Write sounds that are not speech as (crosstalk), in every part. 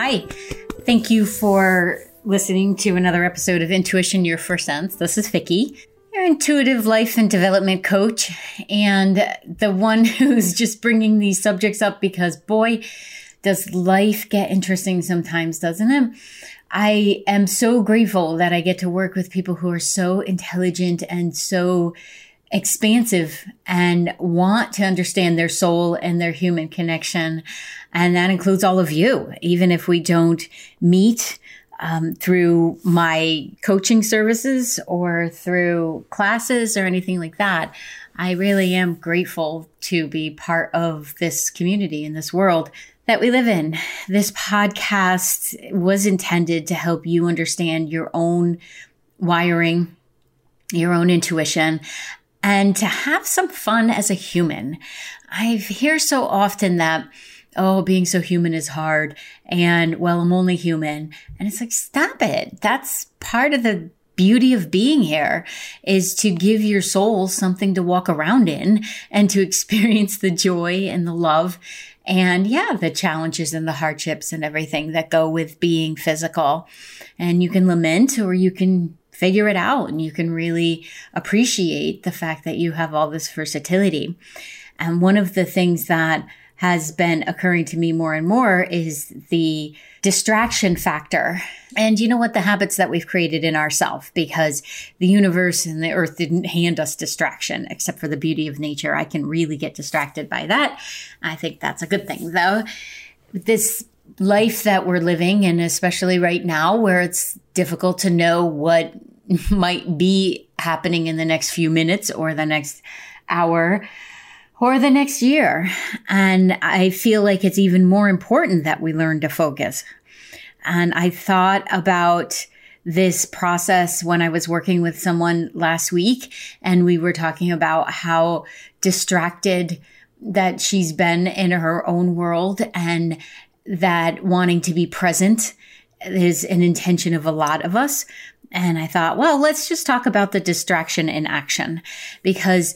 Hi. Thank you for listening to another episode of Intuition Your First Sense. This is Vicki, your intuitive life and development coach, and the one (laughs) who's just bringing these subjects up because, boy, does life get interesting sometimes, doesn't it? I am so grateful that I get to work with people who are so intelligent and so expansive and want to understand their soul and their human connection. And that includes all of you, even if we don't meet um, through my coaching services or through classes or anything like that. I really am grateful to be part of this community in this world that we live in. This podcast was intended to help you understand your own wiring, your own intuition, and to have some fun as a human. I hear so often that, oh, being so human is hard. And well, I'm only human. And it's like, stop it. That's part of the beauty of being here is to give your soul something to walk around in and to (laughs) experience the joy and the love and yeah, the challenges and the hardships and everything that go with being physical. And you can lament or you can figure it out and you can really appreciate the fact that you have all this versatility. And one of the things that has been occurring to me more and more is the distraction factor. And you know what? The habits that we've created in ourselves because the universe and the earth didn't hand us distraction except for the beauty of nature. I can really get distracted by that. I think that's a good thing though. This life that we're living and especially right now where it's difficult to know what (laughs) might be happening in the next few minutes or the next hour or the next year. And I feel like it's even more important that we learn to focus. And I thought about this process when I was working with someone last week and we were talking about how distracted that she's been in her own world and that wanting to be present is an intention of a lot of us. And I thought, well, let's just talk about the distraction in action because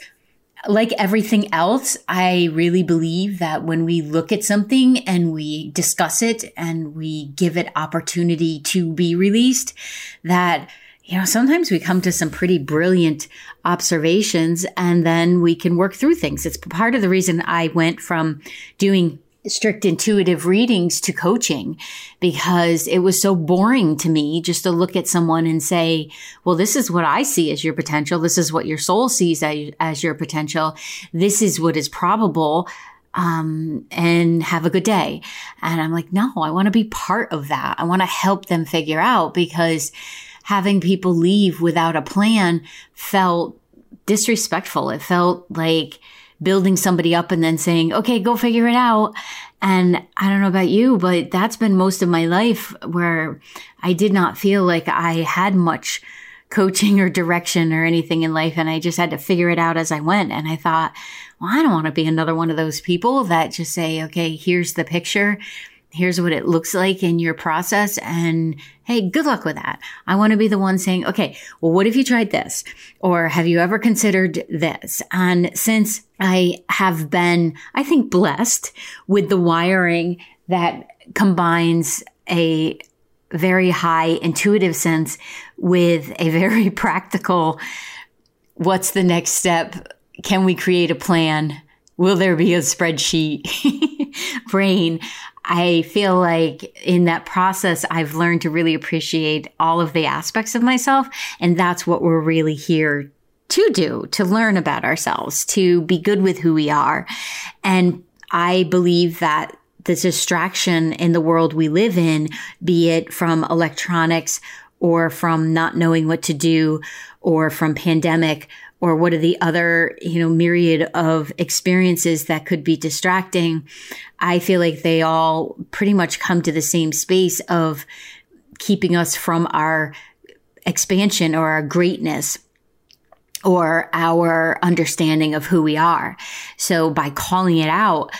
like everything else, I really believe that when we look at something and we discuss it and we give it opportunity to be released, that you know, sometimes we come to some pretty brilliant observations and then we can work through things. It's part of the reason I went from doing strict intuitive readings to coaching because it was so boring to me just to look at someone and say, well, this is what I see as your potential. This is what your soul sees as, your potential. This is what is probable. Um, and have a good day. And I'm like, no, I want to be part of that. I want to help them figure out because having people leave without a plan felt disrespectful. It felt like, building somebody up and then saying, okay, go figure it out. And I don't know about you, but that's been most of my life where I did not feel like I had much coaching or direction or anything in life. And I just had to figure it out as I went. And I thought, well, I don't want to be another one of those people that just say, okay, here's the picture here's what it looks like in your process. And hey, good luck with that. I want to be the one saying, okay, well, what if you tried this? Or have you ever considered this? And since I have been, I think, blessed with the wiring that combines a very high intuitive sense with a very (laughs) practical, what's the next step? Can we create a plan? Will there be a spreadsheet (laughs) brain? I feel like in that process, I've learned to really appreciate all of the aspects of myself. And that's what we're really here to do, to learn about ourselves, to be good with who we are. And I believe that the distraction in the world we live in, be it from electronics or from not knowing what to do or from pandemic or what are the other, you know, myriad of experiences that could be distracting. I feel like they all pretty much come to the same space of keeping us from our expansion or our greatness or our understanding of who we are. So by calling it out,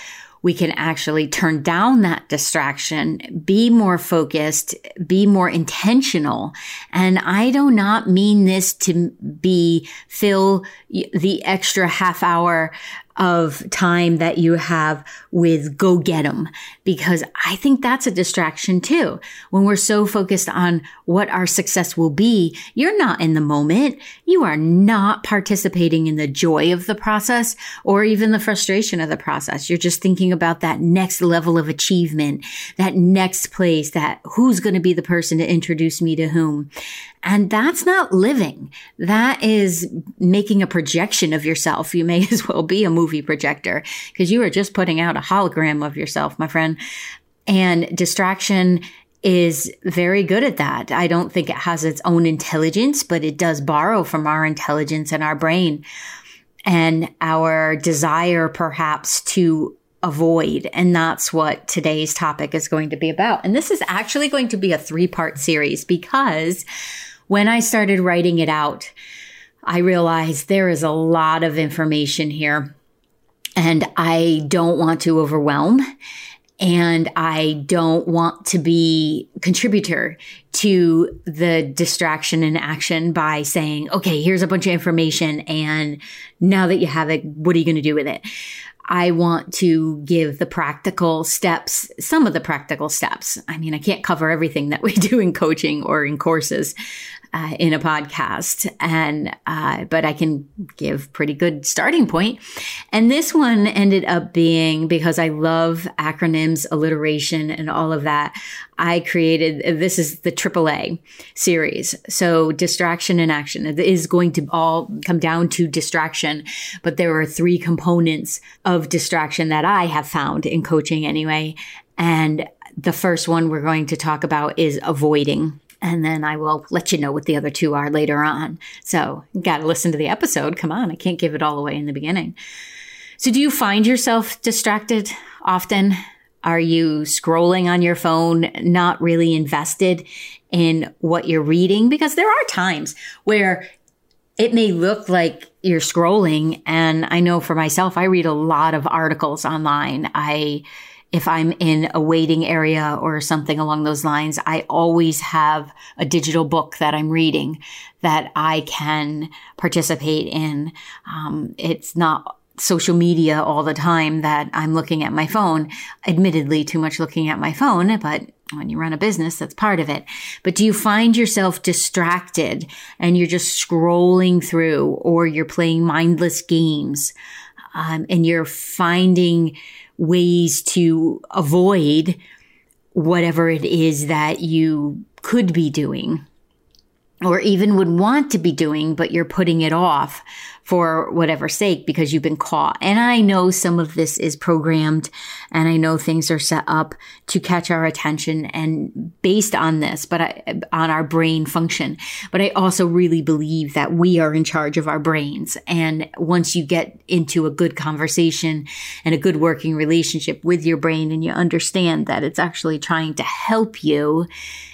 we can actually turn down that distraction, be more focused, be more intentional. And I do not mean this to be fill the extra half hour of time that you have with go get them because I think that's a distraction too. When we're so focused on what our success will be, you're not in the moment. You are not participating in the joy of the process or even the frustration of the process. You're just thinking about that next level of achievement, that next place, that who's going to be the person to introduce me to whom. And that's not living. That is making a projection of yourself. You may (laughs) as well be a movie projector because you are just putting out a hologram of yourself, my friend. And distraction is very good at that. I don't think it has its own intelligence, but it does borrow from our intelligence and our brain and our desire perhaps to avoid. And that's what today's topic is going to be about. And this is actually going to be a three part series because when I started writing it out, I realized there is a lot of information here and I don't want to overwhelm and I don't want to be contributor to the distraction and action by saying, okay, here's a bunch of information. And now that you have it, what are you going to do with it? I want to give the practical steps, some of the practical steps. I mean, I can't cover everything that we (laughs) do in coaching or in courses, uh, in a podcast. And, uh, but I can give pretty good starting point. And this one ended up being because I love acronyms, alliteration and all of that. I created, this is the AAA series. So distraction and action it is going to all come down to distraction, but there are three components of distraction that I have found in coaching anyway. And the first one we're going to talk about is avoiding and then I will let you know what the other two are later on. So, got to listen to the episode. Come on, I can't give it all away in the beginning. So, do you find yourself distracted often? Are you scrolling on your phone, not really invested in what you're reading? Because there are times where it may look like you're scrolling. And I know for myself, I read a lot of articles online. I if I'm in a waiting area or something along those lines, I always have a digital book that I'm reading that I can participate in. Um, it's not social media all the time that I'm looking at my phone. Admittedly, too much looking at my phone, but when you run a business, that's part of it. But do you find yourself distracted and you're just scrolling through or you're playing mindless games um, and you're finding ways to avoid whatever it is that you could be doing or even would want to be doing, but you're putting it off for whatever sake because you've been caught. And I know some of this is programmed and I know things are set up to catch our attention and based on this, but I, on our brain function. But I also really believe that we are in charge of our brains. And once you get into a good conversation and a good working relationship with your brain and you understand that it's actually trying to help you,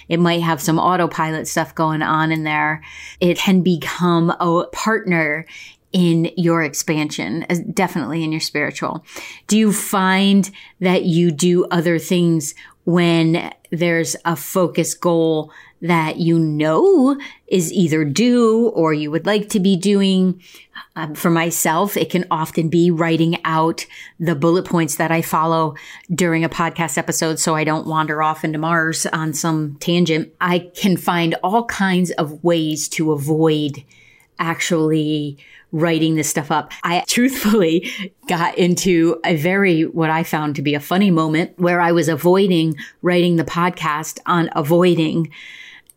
it might have some autopilot stuff going on in there. It can become a partner in your expansion, definitely in your spiritual? Do you find that you do other things when there's a focus goal that you know is either due or you would like to be doing? Um, for myself, it can often be writing out the bullet points that I follow during a podcast episode so I don't wander off into Mars on some tangent. I can find all kinds of ways to avoid actually writing this stuff up. I truthfully got into a very, what I found to be a funny moment where I was avoiding writing the podcast on avoiding.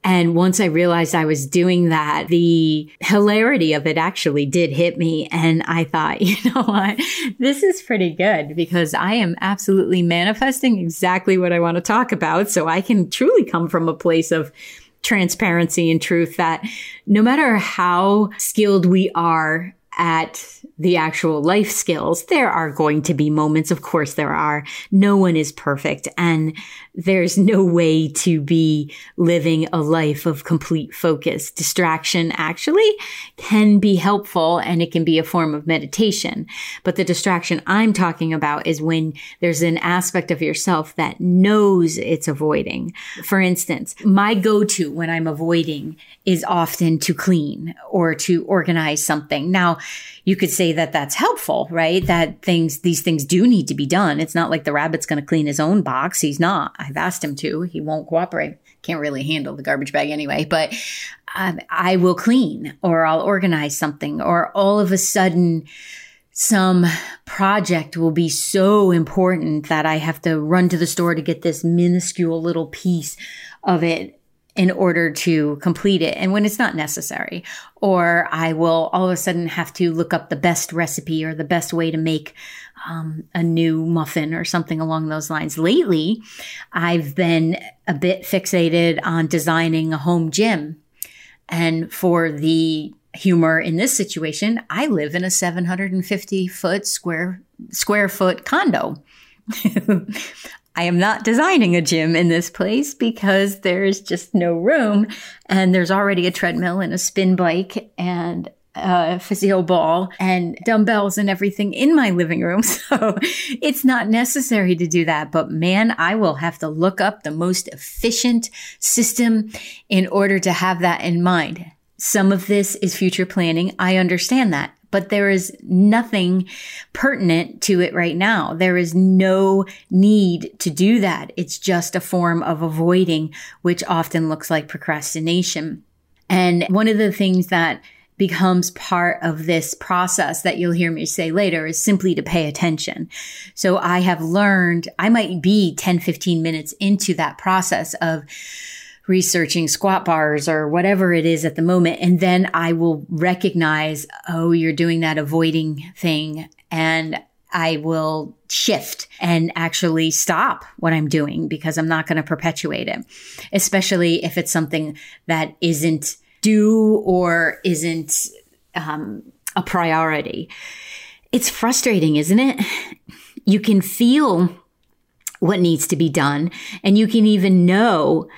And once I realized I was doing that, the hilarity of it actually did hit me. And I thought, (laughs) you know what? This is pretty good because I am absolutely manifesting exactly what I want to talk about. So I can truly come from a place of transparency and truth that no matter how skilled we are at the actual life skills, there are going to be moments. Of course, there are. No one is perfect. And there's no way to be living a life of complete focus. Distraction actually can be helpful and it can be a form of meditation. But the distraction I'm talking about is when there's an aspect of yourself that knows it's avoiding. For instance, my go-to when I'm avoiding is often to clean or to organize something. Now, you could say that that's helpful, right? That things, these things do need to be done. It's not like the rabbit's going to clean his own box. He's not. I've asked him to. He won't cooperate. Can't really handle the garbage bag anyway, but um, I will clean or I'll organize something or all of a sudden, some project will be so important that I have to run to the store to get this minuscule little piece of it in order to complete it and when it's not necessary. Or I will all of a sudden have to look up the best recipe or the best way to make um, a new muffin or something along those lines. Lately, I've been a bit fixated on designing a home gym. And for the humor in this situation, I live in a 750 foot square square foot condo. (laughs) I am not designing a gym in this place because there's just no room. And there's already a treadmill and a spin bike and a physio ball and dumbbells and everything in my living room. (laughs) So it's not necessary to do that. But man, I will have to look up the most efficient system in order to have that in mind. Some of this is future planning. I understand that but there is nothing pertinent to it right now. There is no need to do that. It's just a form of avoiding, which often looks like procrastination. And one of the things that becomes part of this process that you'll hear me say later is simply to pay attention. So I have learned I might be 10, 15 minutes into that process of researching squat bars or whatever it is at the moment. And then I will recognize, oh, you're doing that avoiding thing. And I will shift and actually stop what I'm doing because I'm not going to perpetuate it, especially if it's something that isn't due or isn't um, a priority. It's frustrating, isn't it? You can feel what needs to be done and you can even know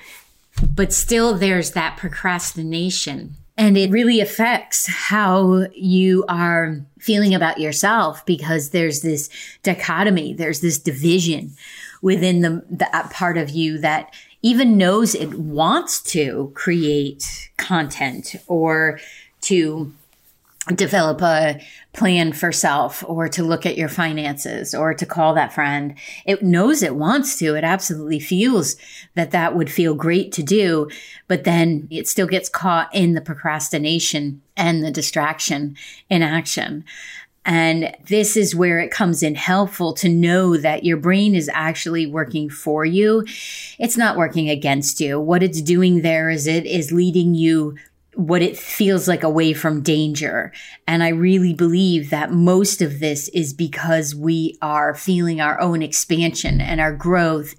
but still there's that procrastination. And it really affects how you are feeling about yourself because there's this dichotomy, there's this division within the that part of you that even knows it wants to create content or to develop a plan for self or to look at your finances or to call that friend. It knows it wants to. It absolutely feels that that would feel great to do, but then it still gets caught in the procrastination and the distraction in action. And this is where it comes in helpful to know that your brain is actually working for you. It's not working against you. What it's doing there is it is leading you what it feels like away from danger. And I really believe that most of this is because we are feeling our own expansion and our growth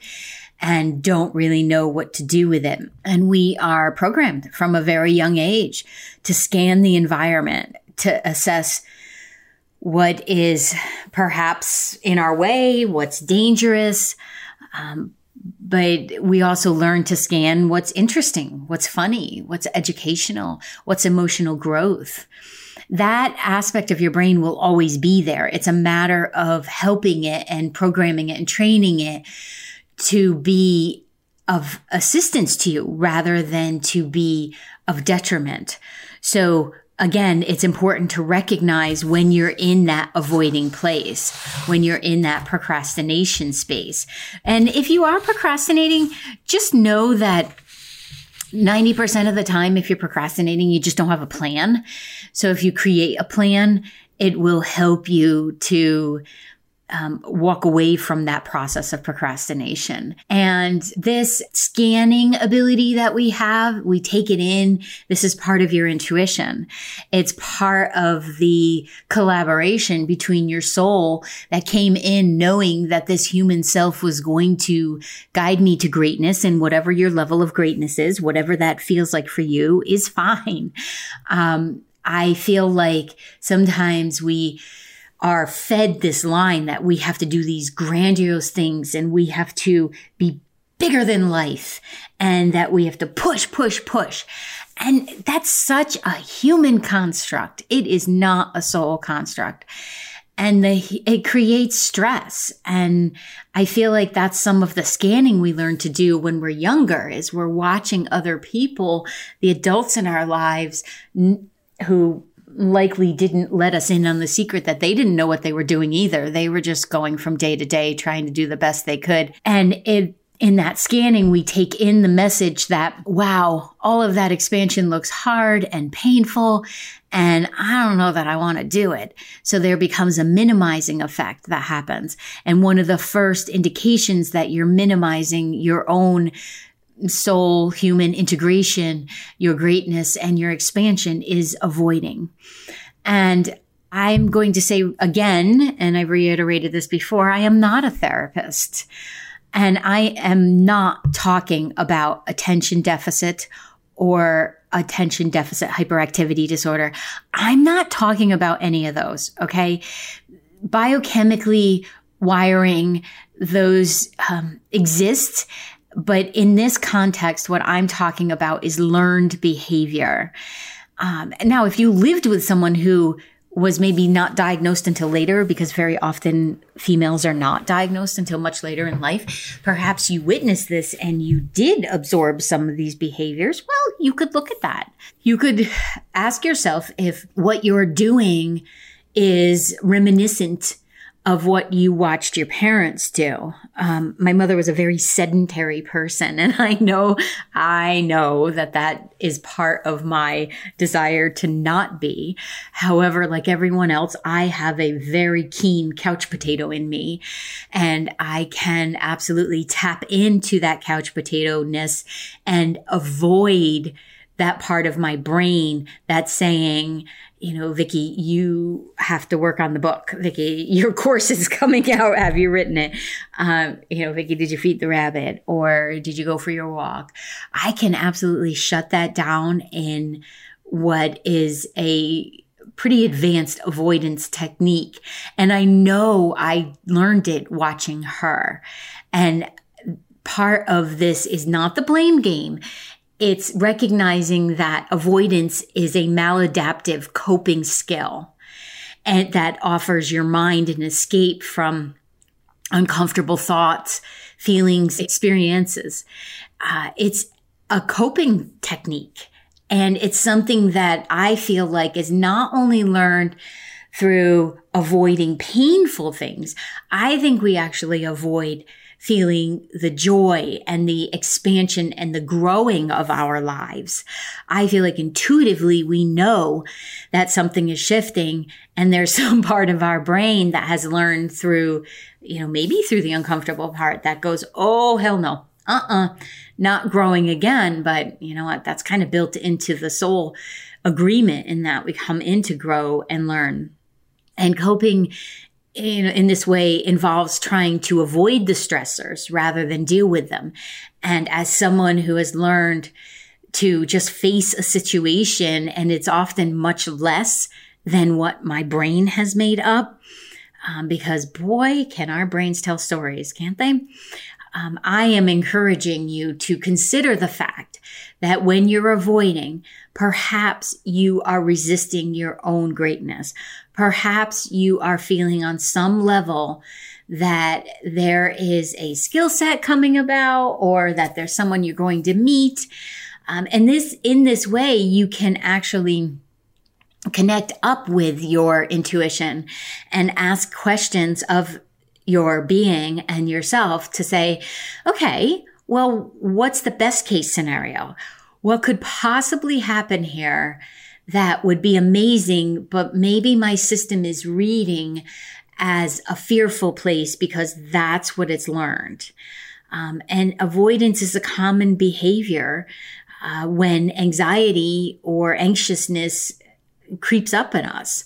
and don't really know what to do with it. And we are programmed from a very young age to scan the environment, to assess what is perhaps in our way, what's dangerous, um, but we also learn to scan what's interesting, what's funny, what's educational, what's emotional growth. That aspect of your brain will always be there. It's a matter of helping it and programming it and training it to be of assistance to you rather than to be of detriment. So again, it's important to recognize when you're in that avoiding place, when you're in that procrastination space. And if you are procrastinating, just know that 90% of the time, if you're procrastinating, you just don't have a plan. So if you create a plan, it will help you to um, walk away from that process of procrastination. And this scanning ability that we have, we take it in. This is part of your intuition. It's part of the collaboration between your soul that came in knowing that this human self was going to guide me to greatness and whatever your level of greatness is, whatever that feels like for you is fine. Um, I feel like sometimes we, are fed this line that we have to do these grandiose things and we have to be bigger than life and that we have to push, push, push. And that's such a human construct. It is not a soul construct. And the, it creates stress. And I feel like that's some of the scanning we learn to do when we're younger is we're watching other people, the adults in our lives who likely didn't let us in on the secret that they didn't know what they were doing either. They were just going from day to day trying to do the best they could. And it in that scanning, we take in the message that, wow, all of that expansion looks hard and painful. And I don't know that I want to do it. So there becomes a minimizing effect that happens. And one of the first indications that you're minimizing your own soul, human integration, your greatness and your expansion is avoiding. And I'm going to say again, and I reiterated this before, I am not a therapist. And I am not talking about attention deficit or attention deficit hyperactivity disorder. I'm not talking about any of those. Okay. Biochemically wiring those um, exist. But in this context, what I'm talking about is learned behavior. Um, now, if you lived with someone who was maybe not diagnosed until later because very often females are not diagnosed until much later in life. Perhaps you witnessed this and you did absorb some of these behaviors. Well, you could look at that. You could ask yourself if what you're doing is reminiscent of what you watched your parents do. Um, my mother was a very sedentary person, (laughs) and I know, I know that that is part of my desire to not be. However, like everyone else, I have a very keen couch potato in me, and I can absolutely tap into that couch potato ness and avoid that part of my brain that's saying, you know, Vicki, you have to work on the book. Vicki, your (laughs) course is coming out. Have you written it? Um, you know, Vicki, did you feed the rabbit or did you go for your walk? I can absolutely shut that down in what is a pretty advanced avoidance technique. And I know I learned it watching her. And part of this is not the blame game it's recognizing that avoidance is a maladaptive coping skill and that offers your mind an escape from uncomfortable thoughts, feelings, experiences. Uh, it's a coping technique. And it's something that I feel like is not only learned through avoiding painful things. I think we actually avoid feeling the joy and the expansion and the growing of our lives. I feel like intuitively we know that something is shifting and there's (laughs) some part of our brain that has learned through, you know, maybe through the uncomfortable part that goes, Oh, hell no. Uh-uh. Not growing again. But you know what? That's kind of built into the soul agreement in that we come in to grow and learn. And coping in, in this way involves trying to avoid the stressors rather than deal with them. And as someone who has learned to just face a situation and it's often much less than what my brain has made up, um, because boy, can our brains tell stories, can't they? Um, I am encouraging you to consider the fact that when you're avoiding, perhaps you are resisting your own greatness. Perhaps you are feeling on some level that there is a skill set coming about or that there's someone you're going to meet. Um, and this, in this way, you can actually connect up with your intuition and ask questions of your being and yourself to say, okay, well, what's the best case scenario? What could possibly happen here that would be amazing, but maybe my system is reading as a fearful place because that's what it's learned. Um, and avoidance is a common behavior uh, when anxiety or anxiousness creeps up in us.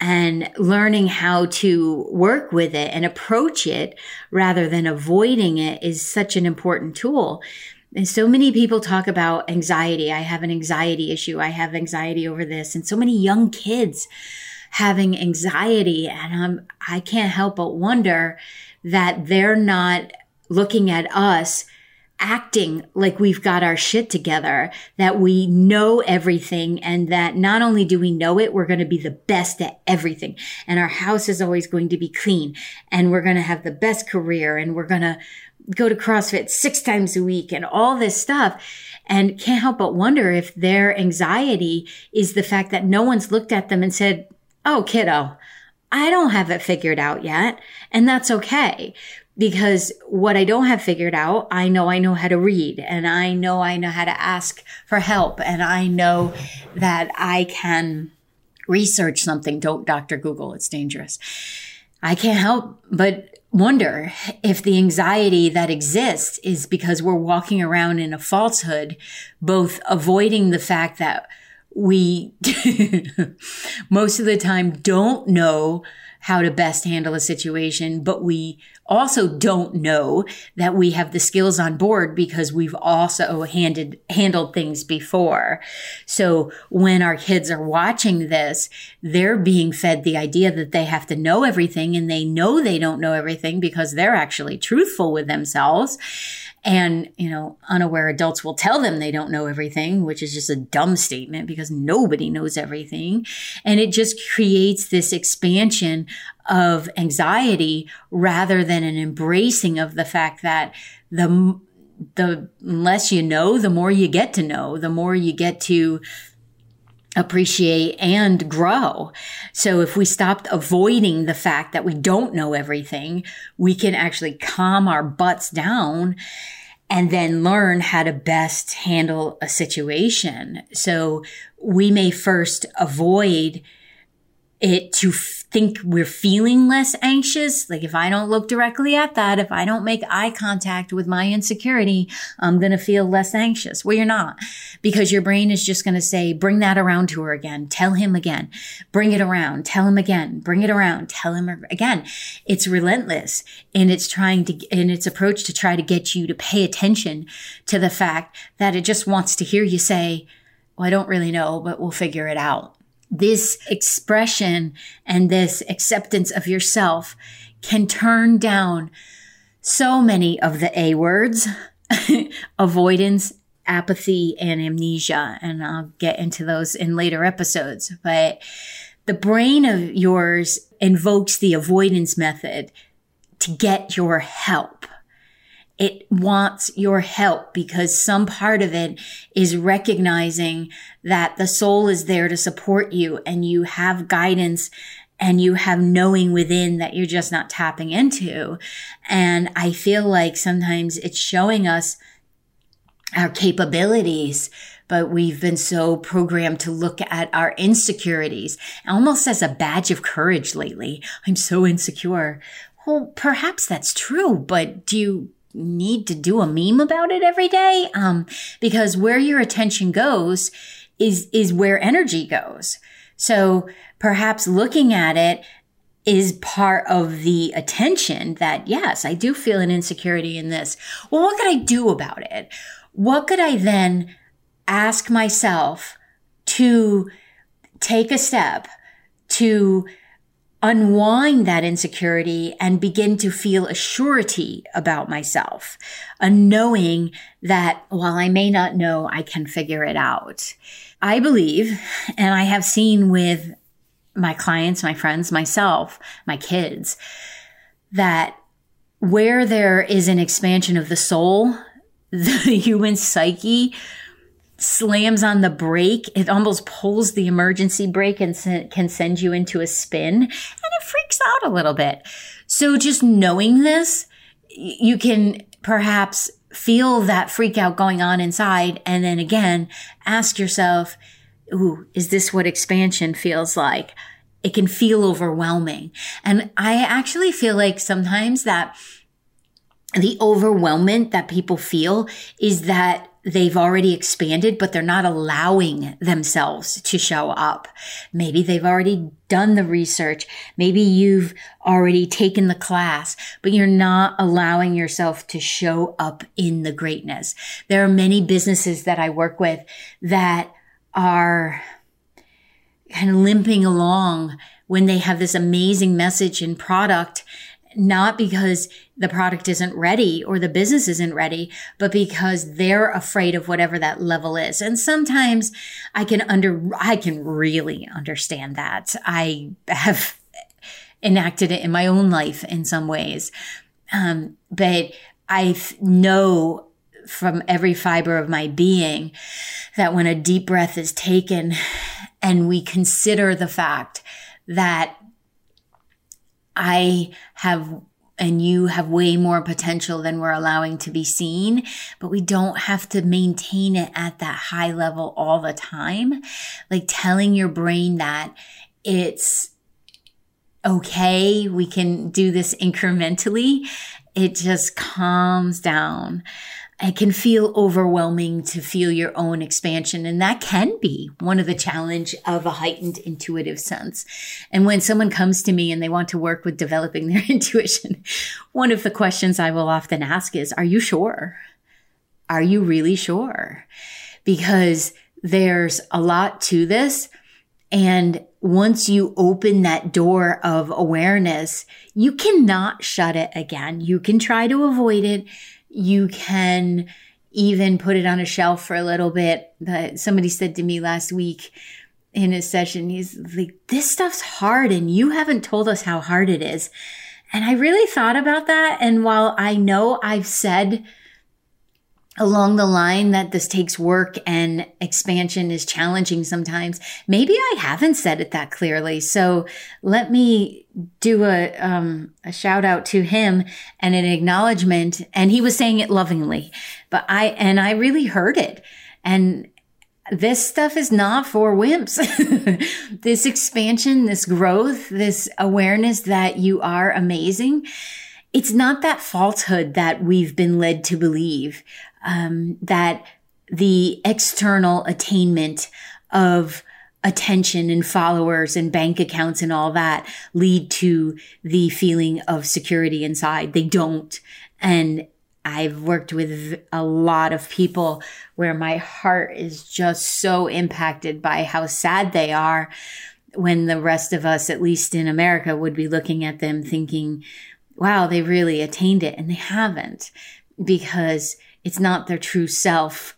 And learning how to work with it and approach it rather than avoiding it is such an important tool. And so many people talk about anxiety. I have an anxiety issue. I have anxiety over this. And so many young kids having anxiety. And um, I can't help but wonder that they're not looking at us acting like we've got our shit together, that we know everything, and that not only do we know it, we're going to be the best at everything. And our house is always going to be clean, and we're going to have the best career, and we're going to go to CrossFit six times a week and all this stuff. and can't help but wonder if their anxiety is the fact that no one's looked at them and said, Oh, kiddo, I don't have it figured out yet. And that's okay because what I don't have figured out, I know I know how to read and I know I know how to ask for help and I know that I can research something. Don't Dr. Google. It's dangerous. I can't help but wonder if the anxiety that exists is because we're walking around in a falsehood, both avoiding the fact that we (laughs) most of the time don't know how to best handle a situation, but we also don't know that we have the skills on board because we've also handed, handled things before. So when our kids are watching this, they're being fed the idea that they have to know everything and they know they don't know everything because they're actually truthful with themselves. And, you know, unaware adults will tell them they don't know everything, which is just a dumb statement because nobody knows everything. And it just creates this expansion of anxiety rather than an embracing of the fact that the, the less you know, the more you get to know, the more you get to appreciate and grow. So if we stopped avoiding the fact that we don't know everything, we can actually calm our butts down and then learn how to best handle a situation. So we may first avoid it to think we're feeling less anxious. Like if I don't look directly at that, if I don't make eye contact with my insecurity, I'm going to feel less anxious. Well, you're not because your brain is just going to say, bring that around to her again. Tell him again. Bring it around. Tell him again. Bring it around. Tell him again. It's relentless in its trying to, in its approach to try to get you to pay attention to the fact that it just wants to hear you say, well, I don't really know, but we'll figure it out this expression and this acceptance of yourself can turn down so many of the A words (laughs) avoidance, apathy, and amnesia. And I'll get into those in later episodes. But the brain of yours invokes the avoidance method to get your help it wants your help because some part of it is recognizing that the soul is there to support you and you have guidance and you have knowing within that you're just not tapping into. And I feel like sometimes it's showing us our capabilities, but we've been so programmed to look at our insecurities almost as a badge of courage lately. I'm so insecure. Well, perhaps that's true, but do you need to do a meme about it every day. Um, because where your attention goes is, is where energy goes. So perhaps looking at it is part of the attention that, yes, I do feel an insecurity in this. Well, what could I do about it? What could I then ask myself to take a step to unwind that insecurity and begin to feel a surety about myself, a knowing that while I may not know, I can figure it out. I believe, and I have seen with my clients, my friends, myself, my kids, that where there is an expansion of the soul, (laughs) the human psyche slams on the brake. It almost pulls the emergency brake and can send you into a spin and it freaks out a little bit. So just knowing this, you can perhaps feel that freak out going on inside. And then again, ask yourself, Ooh, is this what expansion feels like? It can feel overwhelming. And I actually feel like sometimes that the overwhelmment that people feel is that they've already expanded, but they're not allowing themselves to show up. Maybe they've already done the research. Maybe you've already taken the class, but you're not allowing yourself to show up in the greatness. There are many businesses that I work with that are kind of limping along when they have this amazing message and product not because the product isn't ready or the business isn't ready, but because they're afraid of whatever that level is. And sometimes I can under, I can really understand that. I have (laughs) enacted it in my own life in some ways. Um, but I know from every fiber of my being that when a deep breath is taken and we consider the fact that I have and you have way more potential than we're allowing to be seen, but we don't have to maintain it at that high level all the time. Like telling your brain that it's okay, we can do this incrementally. It just calms down it can feel overwhelming to feel your own expansion. And that can be one of the challenge of a heightened intuitive sense. And when someone comes to me and they want to work with developing (laughs) their intuition, one of the questions I will often ask is, are you sure? Are you really sure? Because there's a lot to this. And once you open that door of awareness, you cannot shut it again. You can try to avoid it you can even put it on a shelf for a little bit. But somebody said to me last week in a session, he's like, this stuff's hard and you haven't told us how hard it is. And I really thought about that. And while I know I've said along the line that this takes work and expansion is challenging sometimes, maybe I haven't said it that clearly. So let me do a um, a shout out to him and an acknowledgement. And he was saying it lovingly but i and i really heard it. And this stuff is not for wimps. (laughs) This expansion this growth this awareness that you are amazing it's not that falsehood that we've been led to believe um, that the external attainment of attention and followers and bank accounts and all that lead to the feeling of security inside. They don't. And I've worked with a lot of people where my heart is just so impacted by how sad they are when the rest of us, at least in America, would be looking at them thinking, wow, they really attained it. And they haven't because it's not their true self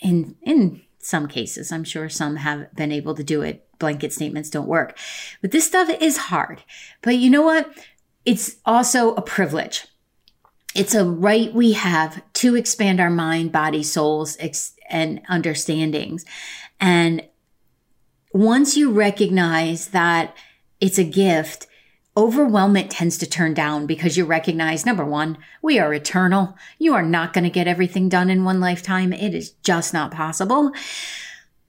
in, in some cases. I'm sure some have been able to do it. Blanket statements don't work. But this stuff is hard. But you know what? It's also a privilege. It's a right we have to expand our mind, body, souls, ex- and understandings. And once you recognize that it's a gift, Overwhelmment tends to turn down because you recognize number one, we are eternal. You are not going to get everything done in one lifetime. It is just not possible.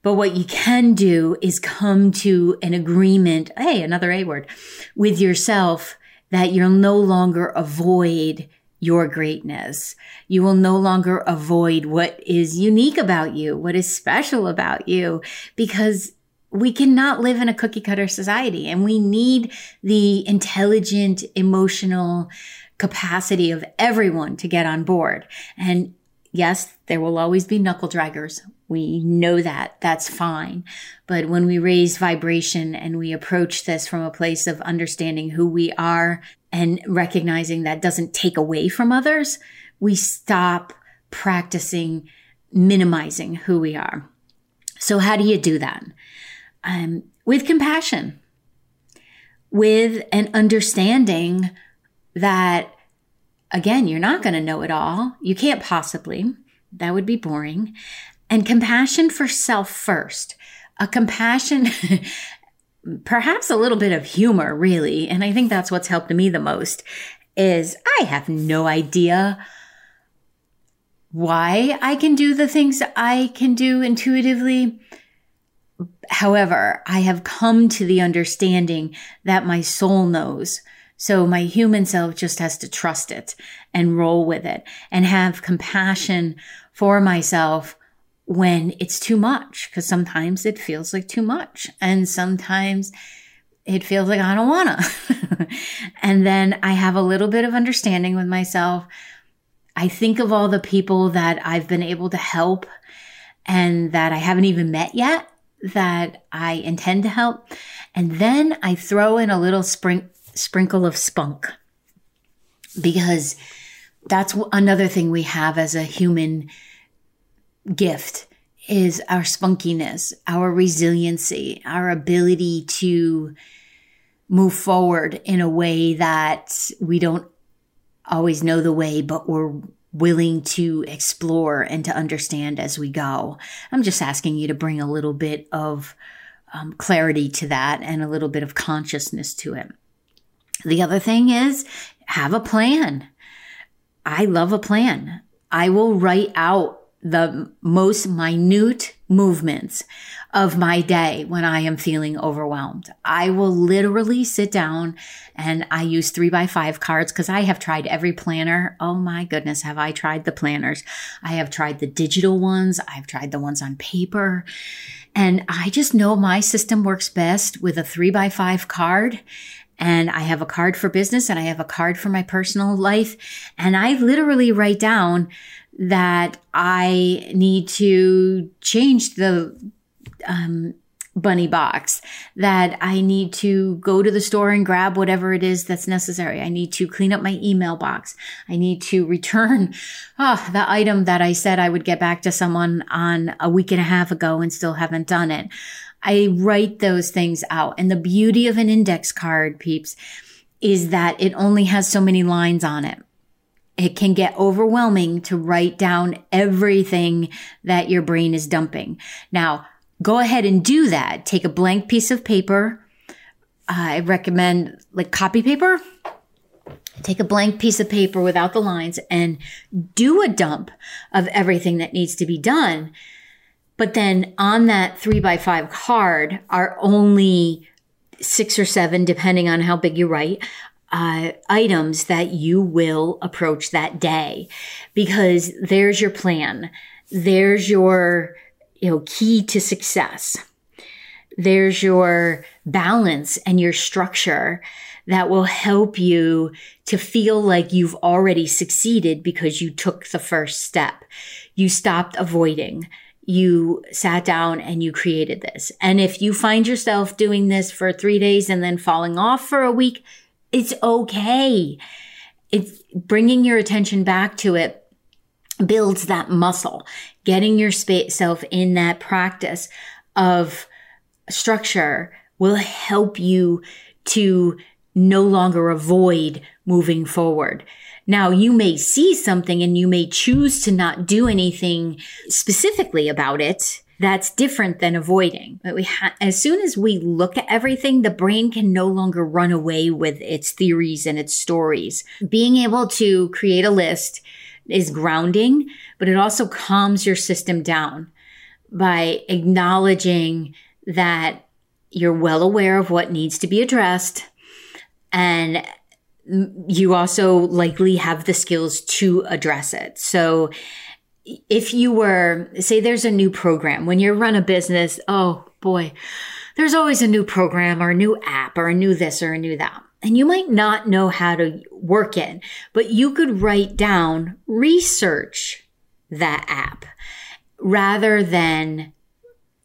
But what you can do is come to an agreement. Hey, another A word with yourself that you'll no longer avoid your greatness. You will no longer avoid what is unique about you, what is special about you, because we cannot live in a cookie cutter society and we need the intelligent, emotional capacity of everyone to get on board. And yes, there will always be knuckle draggers. We know that. That's fine. But when we raise vibration and we approach this from a place of understanding who we are and recognizing that doesn't take away from others, we stop practicing minimizing who we are. So how do you do that? Um, with compassion, with an understanding that, again, you're not going to know it all. You can't possibly. That would be boring. And compassion for self first. A compassion, (laughs) perhaps a little bit of humor, really. And I think that's what's helped me the most is I have no idea why I can do the things I can do intuitively However, I have come to the understanding that my soul knows. So my human self just has to trust it and roll with it and have compassion for myself when it's too much. Cause sometimes it feels like too much. And sometimes it feels like I don't wanna. (laughs) and then I have a little bit of understanding with myself. I think of all the people that I've been able to help and that I haven't even met yet that I intend to help. And then I throw in a little spring, sprinkle of spunk because that's another thing we have as a human gift is our spunkiness, our resiliency, our ability to move forward in a way that we don't always know the way, but we're willing to explore and to understand as we go. I'm just asking you to bring a little bit of um, clarity to that and a little bit of consciousness to it. The other thing is have a plan. I love a plan. I will write out the most minute movements of my day when I am feeling overwhelmed. I will literally sit down and I use three by five cards because I have tried every planner. Oh my goodness, have I tried the planners? I have tried the digital ones. I've tried the ones on paper. And I just know my system works best with a three by five card. And I have a card for business and I have a card for my personal life. And I literally write down that I need to change the um, bunny box, that I need to go to the store and grab whatever it is that's necessary. I need to clean up my email box. I need to return oh, (laughs) the item that I said I would get back to someone on a week and a half ago and still haven't done it. I write those things out. And the beauty of an index card, peeps, is that it only has so many lines on it it can get overwhelming to write down everything that your brain is dumping. Now, go ahead and do that. Take a blank piece of paper. I recommend like copy paper. Take a blank piece of paper without the lines and do a dump of everything that needs to be done. But then on that three by five card are only six or seven, depending on how big you write, uh, items that you will approach that day because there's your plan. There's your, you know, key to success. There's your balance and your structure that will help you to feel like you've already succeeded because you took the first step. You stopped avoiding. You sat down and you created this. And if you find yourself doing this for three days and then falling off for a week, it's okay. It's bringing your attention back to it builds that muscle, getting yourself in that practice of structure will help you to no longer avoid moving forward. Now you may see something and you may choose to not do anything specifically about it that's different than avoiding. But we ha- as soon as we look at everything, the brain can no longer run away with its theories and its stories. Being able to create a list is grounding, but it also calms your system down by acknowledging that you're well aware of what needs to be addressed and you also likely have the skills to address it. So if you were, say, there's a new program when you run a business, oh boy, there's always a new program or a new app or a new this or a new that. And you might not know how to work it, but you could write down, research that app rather than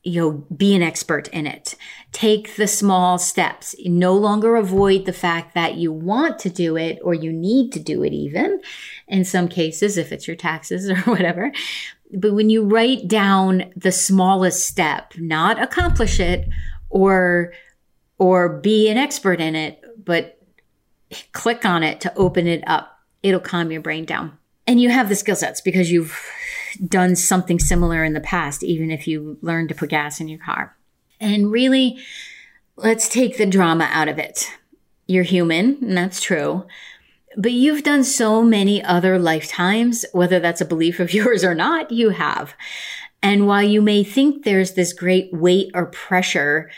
you know, be an expert in it. Take the small steps. No longer avoid the fact that you want to do it or you need to do it even in some cases, if it's your taxes (laughs) or whatever. But when you write down the smallest step, not accomplish it or, or be an expert in it, but click on it to open it up, it'll calm your brain down. And you have the skill sets because you've done something similar in the past, even if you learned to put gas in your car. And really, let's take the drama out of it. You're human, and that's true. But you've done so many other lifetimes, whether that's a belief of (laughs) yours or not, you have. And while you may think there's this great weight or pressure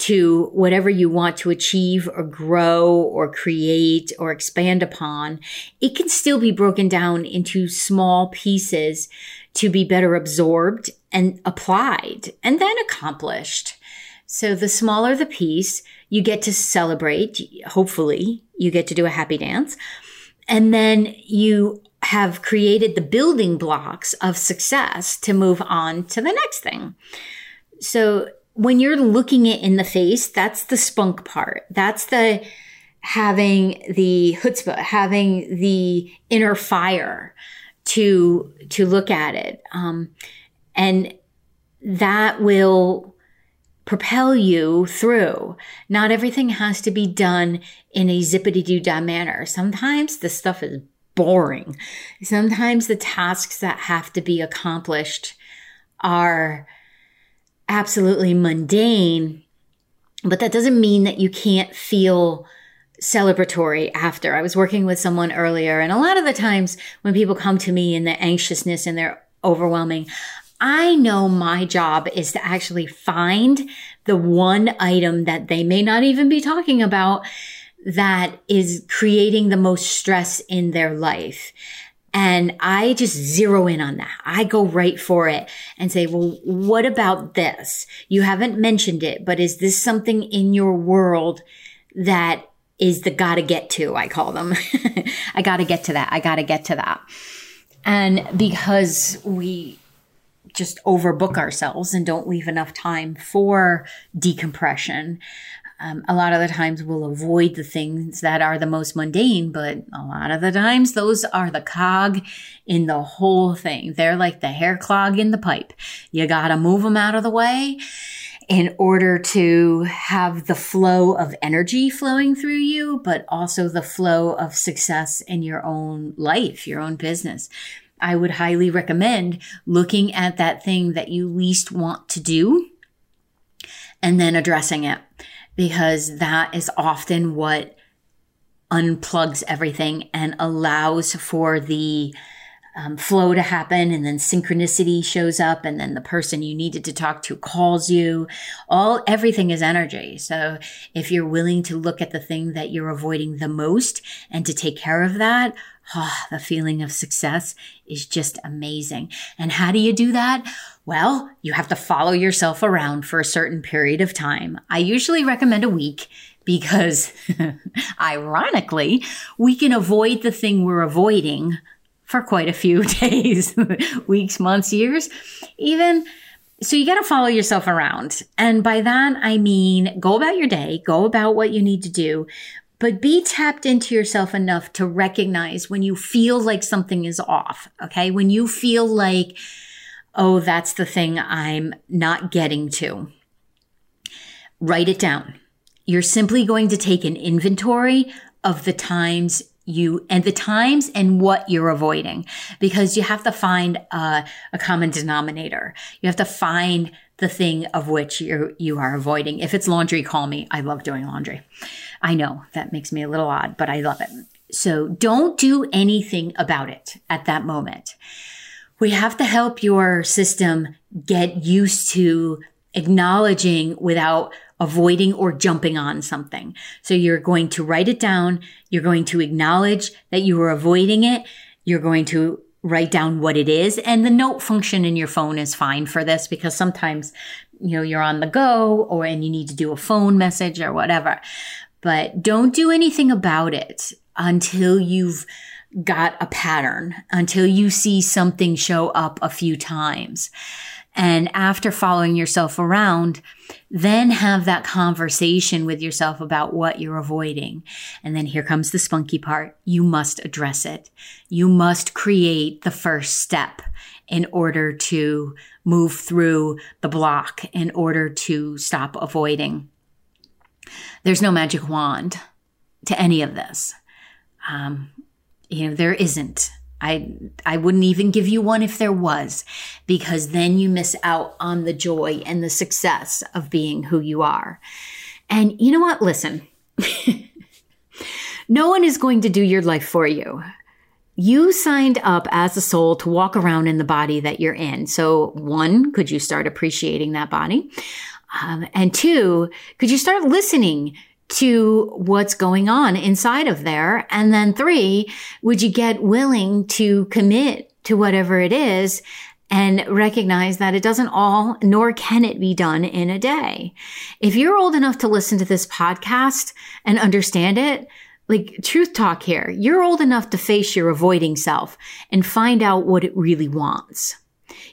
to whatever you want to achieve or grow or create or expand upon, it can still be broken down into small pieces to be better absorbed and applied and then accomplished. So the smaller the piece, you get to celebrate. Hopefully you get to do a happy dance and then you have created the building blocks of success to move on to the next thing. So when you're looking it in the face, that's the spunk part. That's the having the chutzpah, having the inner fire to to look at it, um, and that will propel you through. Not everything has to be done in a zippity doo dah manner. Sometimes the stuff is boring. Sometimes the tasks that have to be accomplished are absolutely mundane, but that doesn't mean that you can't feel celebratory after. I was working with someone earlier, and a lot of the times when people come to me in the anxiousness and they're overwhelming, I know my job is to actually find the one item that they may not even be talking about that is creating the most stress in their life. And I just zero in on that. I go right for it and say, well, what about this? You haven't mentioned it, but is this something in your world that is the gotta get to? I call them. (laughs) I gotta get to that. I gotta get to that. And because we just overbook ourselves and don't leave enough time for decompression, um, a lot of the times we'll avoid the things that are the most mundane, but a lot of the times those are the cog in the whole thing. They're like the hair clog in the pipe. You gotta move them out of the way in order to have the flow of energy flowing through you, but also the flow of success in your own life, your own business. I would highly recommend looking at that thing that you least want to do and then addressing it because that is often what unplugs everything and allows for the um, flow to happen and then synchronicity shows up and then the person you needed to talk to calls you. All everything is energy. So if you're willing to look at the thing that you're avoiding the most and to take care of that oh, the feeling of success is just amazing and how do you do that well, you have to follow yourself around for a certain period of time. I usually recommend a week because (laughs) ironically, we can avoid the thing we're avoiding for quite a few (laughs) days, weeks, months, years, even. So you got to follow yourself around. And by that, I mean, go about your day, go about what you need to do, but be tapped into yourself enough to recognize when you feel like something is off. Okay. When you feel like, oh, that's the thing I'm not getting to. Write it down. You're simply going to take an inventory of the times you and the times and what you're avoiding because you have to find a, a common denominator. You have to find the thing of which you you are avoiding. If it's laundry, call me. I love doing laundry. I know that makes me a little odd, but I love it. So don't do anything about it at that moment we have to help your system get used to acknowledging without avoiding or jumping on something. So you're going to write it down. You're going to acknowledge that you were avoiding it. You're going to write down what it is. And the note function in your phone is fine for this because sometimes, you know, you're on the go or, and you need to do a phone message or whatever. But don't do anything about it until you've got a pattern until you see something show up a few times. And after following yourself around, then have that conversation with yourself about what you're avoiding. And then here comes the spunky part. You must address it. You must create the first step in order to move through the block, in order to stop avoiding. There's no magic wand to any of this. Um, you know, there isn't. I I wouldn't even give you one if there was because then you miss out on the joy and the success of being who you are. And you know what? Listen. (laughs) no one is going to do your life for you. You signed up as a soul to walk around in the body that you're in. So, one, could you start appreciating that body? Um, and two, could you start listening to what's going on inside of there? And then three, would you get willing to commit to whatever it is and recognize that it doesn't all, nor can it be done in a day. If you're old enough to listen to this podcast and understand it, like truth talk here, you're old enough to face your avoiding self and find out what it really wants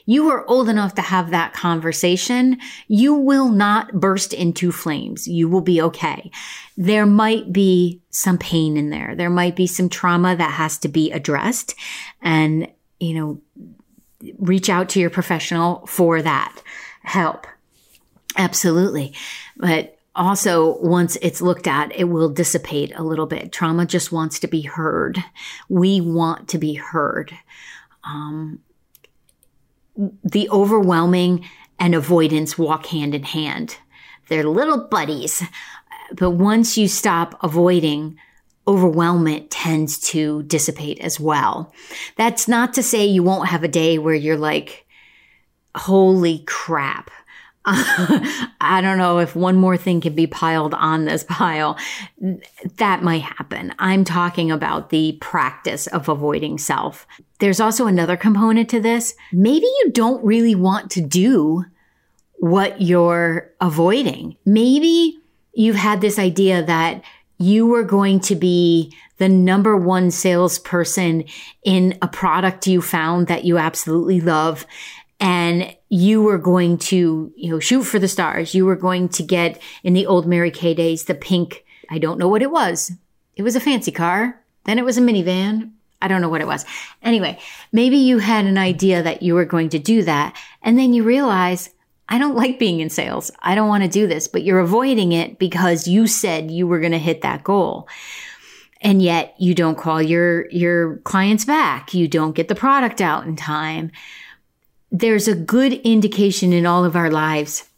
you are old enough to have that conversation, you will not burst into flames. You will be okay. There might be some pain in there. There might be some trauma that has to be addressed and, you know, reach out to your professional for that help. Absolutely. But also, once it's looked at, it will dissipate a little bit. Trauma just wants to be heard. We want to be heard. Um, the overwhelming and avoidance walk hand in hand. They're little buddies. But once you stop avoiding, overwhelmment tends to dissipate as well. That's not to say you won't have a day where you're like, holy crap. (laughs) I don't know if one more thing can be piled on this pile. That might happen. I'm talking about the practice of avoiding self. There's also another component to this. Maybe you don't really want to do what you're avoiding. Maybe you've had this idea that you were going to be the number one salesperson in a product you found that you absolutely love. And you were going to, you know, shoot for the stars. You were going to get in the old Mary Kay days, the pink. I don't know what it was. It was a fancy car. Then it was a minivan. I don't know what it was. Anyway, maybe you had an idea that you were going to do that. And then you realize I don't like being in sales. I don't want to do this, but you're avoiding it because you said you were going to hit that goal. And yet you don't call your, your clients back. You don't get the product out in time. There's a good indication in all of our lives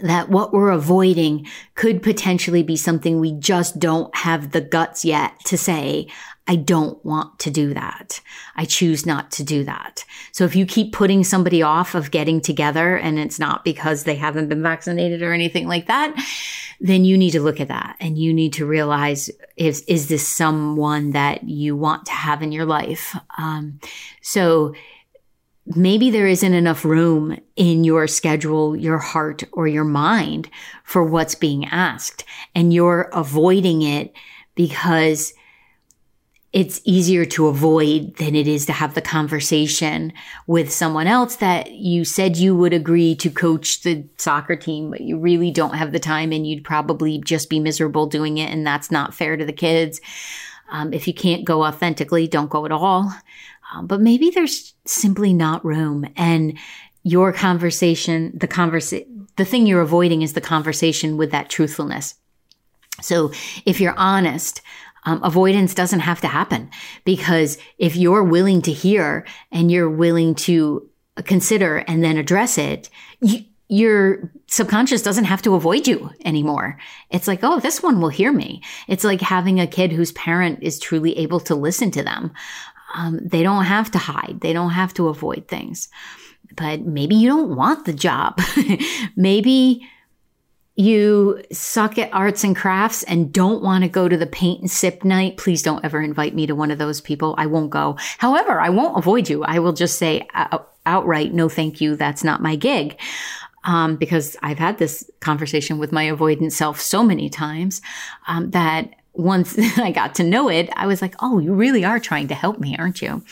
that what we're avoiding could potentially be something we just don't have the guts yet to say, I don't want to do that. I choose not to do that. So if you keep putting somebody off of getting together and it's not because they haven't been vaccinated or anything like that, then you need to look at that and you need to realize is, is this someone that you want to have in your life? Um, so maybe there isn't enough room in your schedule, your heart or your mind for what's being asked and you're avoiding it because it's easier to avoid than it is to have the conversation with someone else that you said you would agree to coach the soccer team, but you really don't have the time and you'd probably just be miserable doing it. And that's not fair to the kids. Um, if you can't go authentically, don't go at all. Um, but maybe there's simply not room and your conversation, the conversation, the thing you're avoiding is the conversation with that truthfulness. So if you're honest, um, avoidance doesn't have to happen because if you're willing to hear and you're willing to consider and then address it, you, your subconscious doesn't have to avoid you anymore. It's like, oh, this one will hear me. It's like having a kid whose parent is truly able to listen to them. Um, they don't have to hide. They don't have to avoid things. But maybe you don't want the job. (laughs) maybe you suck at arts and crafts and don't want to go to the paint and sip night, please don't ever invite me to one of those people. I won't go. However, I won't avoid you. I will just say outright, no, thank you. That's not my gig. Um, because I've had this conversation with my avoidant self so many times um, that once (laughs) I got to know it, I was like, oh, you really are trying to help me, aren't you?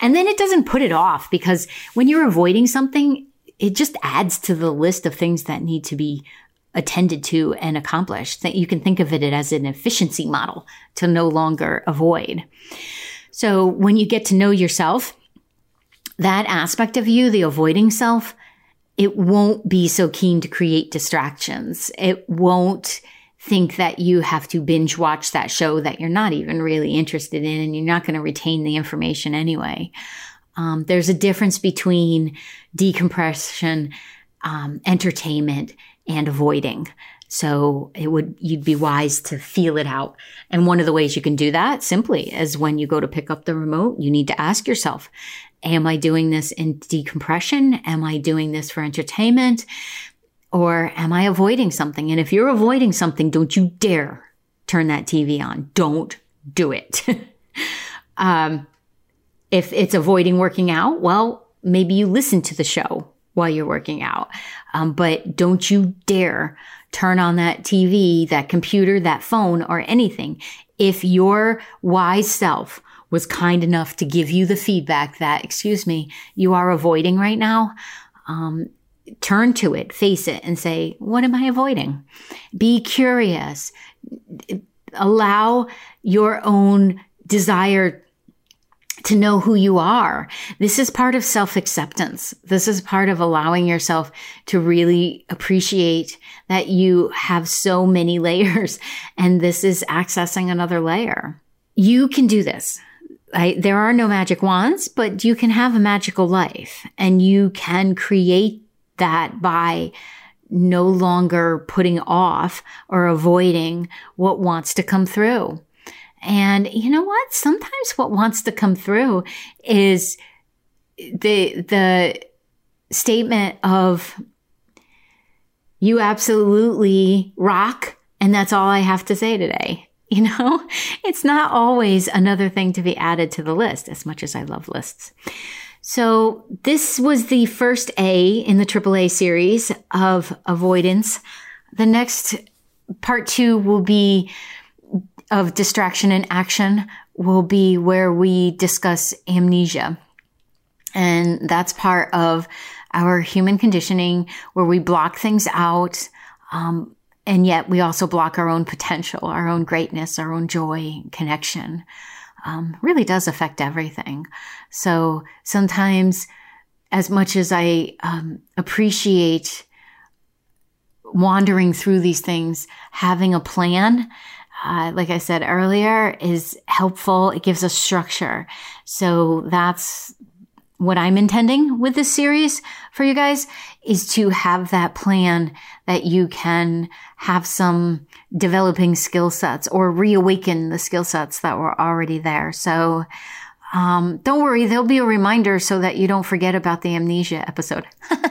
And then it doesn't put it off because when you're avoiding something, it just adds to the list of things that need to be attended to and accomplished. That you can think of it as an efficiency model to no longer avoid. So when you get to know yourself, that aspect of you, the avoiding self, it won't be so keen to create distractions. It won't think that you have to binge watch that show that you're not even really interested in and you're not going to retain the information anyway. Um, there's a difference between decompression, um, entertainment, and avoiding. So it would, you'd be wise to feel it out. And one of the ways you can do that simply is when you go to pick up the remote, you need to ask yourself, am I doing this in decompression? Am I doing this for entertainment? Or am I avoiding something? And if you're avoiding something, don't you dare turn that TV on. Don't do it. (laughs) um, if it's avoiding working out, well, maybe you listen to the show while you're working out. Um, but don't you dare turn on that TV, that computer, that phone, or anything. If your wise self was kind enough to give you the feedback that, excuse me, you are avoiding right now, um, turn to it, face it, and say, what am I avoiding? Be curious. Allow your own desire to know who you are. This is part of self acceptance. This is part of allowing yourself to really appreciate that you have so many (laughs) layers and this is accessing another layer. You can do this. I, there are no magic wands, but you can have a magical life and you can create that by no longer putting off or avoiding what wants to come through. And you know what? Sometimes what wants to come through is the, the statement of you absolutely rock. And that's all I have to say today. (laughs) You know, it's not always another thing to be added to the list as much as I love lists. So this was the first A in the AAA series of avoidance. The next part two will be of distraction and action will be where we discuss amnesia. And that's part of our human conditioning where we block things out. Um, and yet we also block our own potential, our own greatness, our own joy, connection. Um, really does affect everything. So sometimes, as much as I um, appreciate wandering through these things, having a plan uh, like I said earlier, is helpful. It gives us structure. So that's what I'm intending with this series for you guys is to have that plan that you can have some developing skill sets or reawaken the skill sets that were already there. So, um, don't worry. There'll be a reminder so that you don't forget about the amnesia episode. (laughs) oh,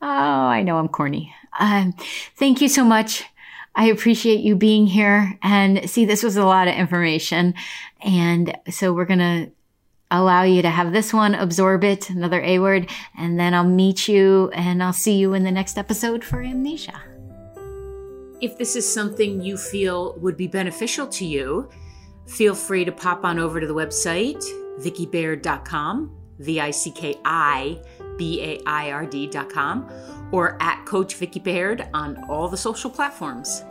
I know I'm corny. Um, thank you so much I appreciate you being here and see, this was a lot of information. And so we're going to allow you to have this one, absorb it, another A word, and then I'll meet you and I'll see you in the next episode for amnesia. If this is something you feel would be beneficial to you, feel free to pop on over to the website, vickibaird.com, V I C K I B A I R D.com or at Coach Vicki Baird on all the social platforms.